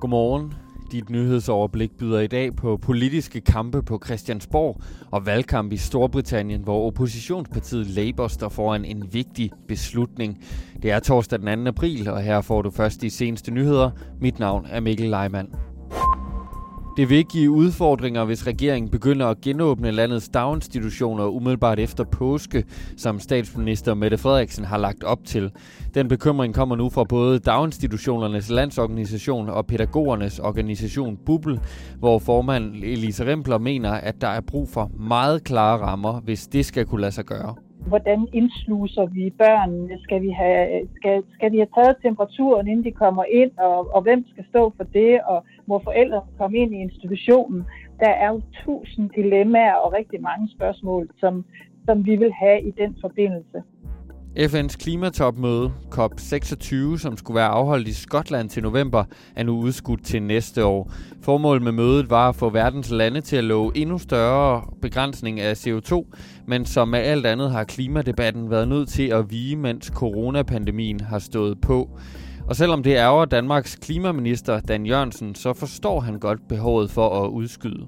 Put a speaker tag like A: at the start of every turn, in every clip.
A: Godmorgen. Dit nyhedsoverblik byder i dag på politiske kampe på Christiansborg og valgkamp i Storbritannien, hvor oppositionspartiet Labour står foran en vigtig beslutning. Det er torsdag den 2. april, og her får du først de seneste nyheder. Mit navn er Mikkel Leimann. Det vil give udfordringer, hvis regeringen begynder at genåbne landets daginstitutioner umiddelbart efter påske, som statsminister Mette Frederiksen har lagt op til. Den bekymring kommer nu fra både daginstitutionernes landsorganisation og pædagogernes organisation Bubble, hvor formand Elisa Rempler mener, at der er brug for meget klare rammer, hvis det skal kunne lade sig gøre.
B: Hvordan indsluser vi børnene? Skal, vi have, skal, skal vi have taget temperaturen, inden de kommer ind? Og, og hvem skal stå for det? Og må forældre komme ind i institutionen? Der er jo tusind dilemmaer og rigtig mange spørgsmål, som, som vi vil have i den forbindelse.
A: FN's klimatopmøde, COP26, som skulle være afholdt i Skotland til november, er nu udskudt til næste år. Formålet med mødet var at få verdens lande til at love endnu større begrænsning af CO2, men som med alt andet har klimadebatten været nødt til at vige, mens coronapandemien har stået på. Og selvom det ærger Danmarks klimaminister Dan Jørgensen, så forstår han godt behovet for at udskyde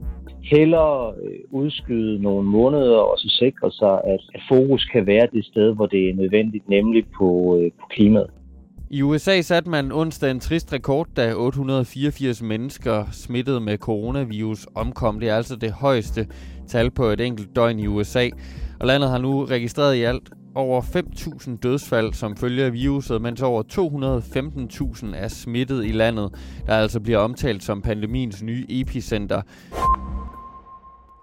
C: hellere øh, udskyde nogle måneder og så sikre sig, at, fokus kan være det sted, hvor det er nødvendigt, nemlig på, øh, på klimaet.
A: I USA satte man onsdag en trist rekord, da 884 mennesker smittet med coronavirus omkom. Det er altså det højeste tal på et enkelt døgn i USA. Og landet har nu registreret i alt over 5.000 dødsfald som følge af viruset, mens over 215.000 er smittet i landet, der altså bliver omtalt som pandemiens nye epicenter.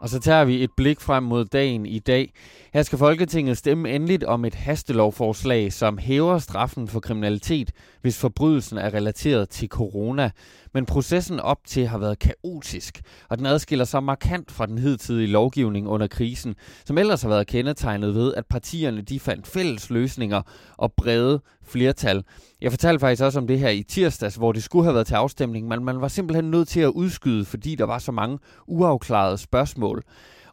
A: Og så tager vi et blik frem mod dagen i dag. Her skal Folketinget stemme endeligt om et hastelovforslag, som hæver straffen for kriminalitet, hvis forbrydelsen er relateret til corona. Men processen op til har været kaotisk, og den adskiller sig markant fra den hidtidige lovgivning under krisen, som ellers har været kendetegnet ved, at partierne de fandt fælles løsninger og brede flertal. Jeg fortalte faktisk også om det her i tirsdags, hvor det skulle have været til afstemning, men man var simpelthen nødt til at udskyde, fordi der var så mange uafklarede spørgsmål.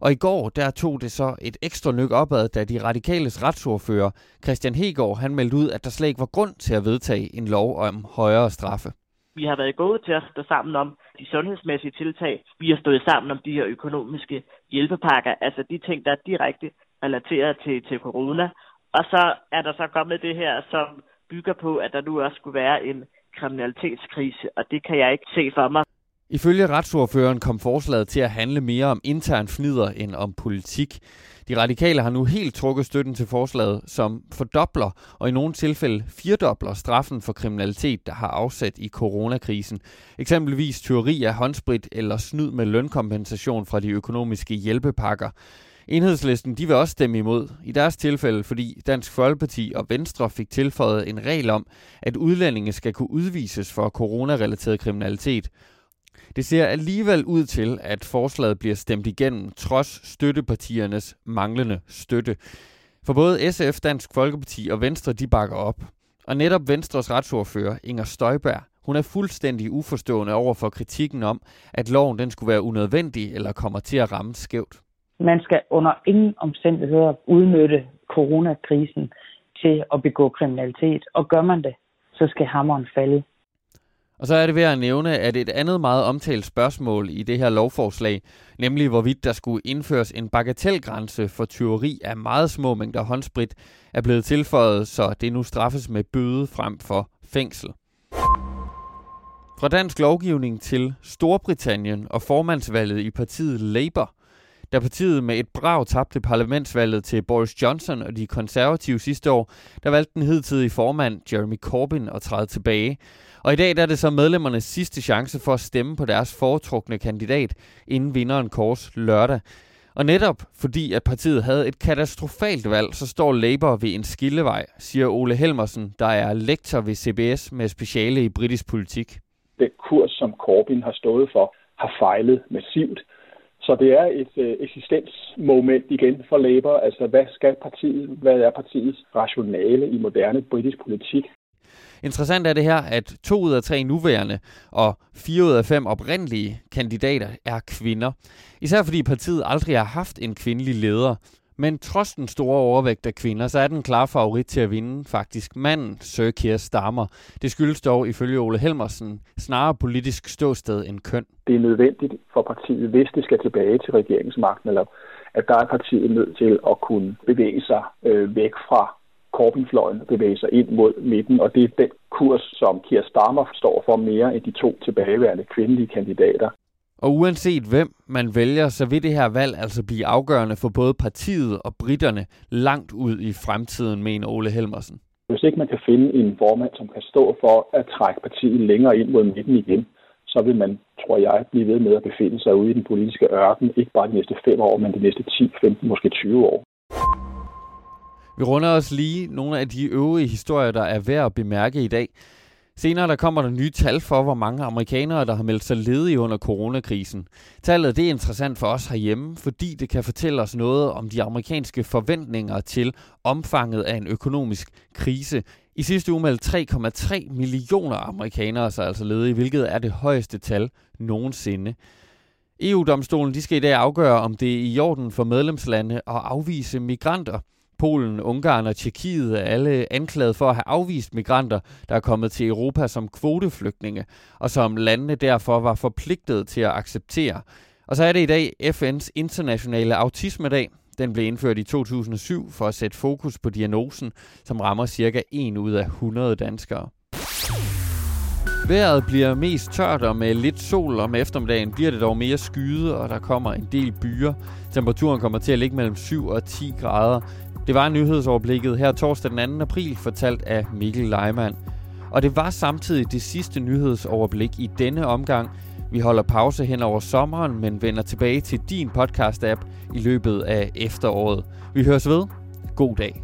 A: Og i går, der tog det så et ekstra nyk opad, da de radikales retsordfører, Christian Hegård, han meldte ud, at der slet ikke var grund til at vedtage en lov om højere straffe.
D: Vi har været gode til at stå sammen om de sundhedsmæssige tiltag. Vi har stået sammen om de her økonomiske hjælpepakker, altså de ting, der er direkte relateret til, til corona. Og så er der så kommet det her, som bygger på, at der nu også skulle være en kriminalitetskrise, og det kan jeg ikke se for mig.
A: Ifølge retsordføreren kom forslaget til at handle mere om intern fnider end om politik. De radikale har nu helt trukket støtten til forslaget, som fordobler og i nogle tilfælde firdobler straffen for kriminalitet, der har afsat i coronakrisen. Eksempelvis tyveri af håndsprit eller snyd med lønkompensation fra de økonomiske hjælpepakker. Enhedslisten de vil også stemme imod, i deres tilfælde fordi Dansk Folkeparti og Venstre fik tilføjet en regel om, at udlændinge skal kunne udvises for coronarelateret kriminalitet, det ser alligevel ud til, at forslaget bliver stemt igennem, trods støttepartiernes manglende støtte. For både SF, Dansk Folkeparti og Venstre, de bakker op. Og netop Venstres retsordfører, Inger Støjberg, hun er fuldstændig uforstående over for kritikken om, at loven den skulle være unødvendig eller kommer til at ramme skævt.
B: Man skal under ingen omstændigheder udnytte coronakrisen til at begå kriminalitet, og gør man det, så skal hammeren falde.
A: Og så er det værd at nævne, at et andet meget omtalt spørgsmål i det her lovforslag, nemlig hvorvidt der skulle indføres en bagatelgrænse for tyveri af meget små mængder håndsprit, er blevet tilføjet, så det nu straffes med bøde frem for fængsel. Fra dansk lovgivning til Storbritannien og formandsvalget i partiet Labour. Da partiet med et brag tabte parlamentsvalget til Boris Johnson og de konservative sidste år, der valgte den hidtidige formand Jeremy Corbyn at træde tilbage. Og i dag der er det så medlemmernes sidste chance for at stemme på deres foretrukne kandidat, inden vinderen kors lørdag. Og netop fordi at partiet havde et katastrofalt valg, så står Labour ved en skillevej, siger Ole Helmersen, der er lektor ved CBS med speciale i britisk politik.
E: Den kurs, som Corbyn har stået for, har fejlet massivt. Så det er et øh, eksistensmoment igen for Labour. Altså, hvad skal partiet, hvad er partiets rationale i moderne britisk politik?
A: Interessant er det her, at to ud af tre nuværende og fire ud af fem oprindelige kandidater er kvinder. Især fordi partiet aldrig har haft en kvindelig leder. Men trods den store overvægt af kvinder, så er den klar favorit til at vinde faktisk manden, Sir Keir Starmer. Det skyldes dog ifølge Ole Helmersen snarere politisk ståsted end køn.
E: Det er nødvendigt for partiet, hvis det skal tilbage til regeringsmagten, eller at der er partiet nødt til at kunne bevæge sig øh, væk fra Corbyn-fløjen bevæge sig ind mod midten, og det er den kurs, som Keir Starmer står for mere end de to tilbageværende kvindelige kandidater.
A: Og uanset hvem man vælger, så vil det her valg altså blive afgørende for både partiet og britterne langt ud i fremtiden, mener Ole Helmersen.
E: Hvis ikke man kan finde en formand, som kan stå for at trække partiet længere ind mod midten igen, så vil man, tror jeg, blive ved med at befinde sig ude i den politiske ørken, ikke bare de næste fem år, men de næste 10, 15, måske 20 år.
A: Vi runder os lige nogle af de øvrige historier, der er værd at bemærke i dag. Senere der kommer der nye tal for, hvor mange amerikanere, der har meldt sig ledige under coronakrisen. Tallet det er interessant for os herhjemme, fordi det kan fortælle os noget om de amerikanske forventninger til omfanget af en økonomisk krise. I sidste uge meldte 3,3 millioner amerikanere sig altså ledige, hvilket er det højeste tal nogensinde. EU-domstolen de skal i dag afgøre, om det er i orden for medlemslande at afvise migranter. Polen, Ungarn og Tjekkiet er alle anklaget for at have afvist migranter, der er kommet til Europa som kvoteflygtninge, og som landene derfor var forpligtet til at acceptere. Og så er det i dag FN's internationale autismedag. Den blev indført i 2007 for at sætte fokus på diagnosen, som rammer cirka 1 ud af 100 danskere. Vejret bliver mest tørt, og med lidt sol om eftermiddagen bliver det dog mere skyde, og der kommer en del byer. Temperaturen kommer til at ligge mellem 7 og 10 grader. Det var nyhedsoverblikket her torsdag den 2. april, fortalt af Mikkel Leimann. Og det var samtidig det sidste nyhedsoverblik i denne omgang. Vi holder pause hen over sommeren, men vender tilbage til din podcast-app i løbet af efteråret. Vi høres ved. God dag.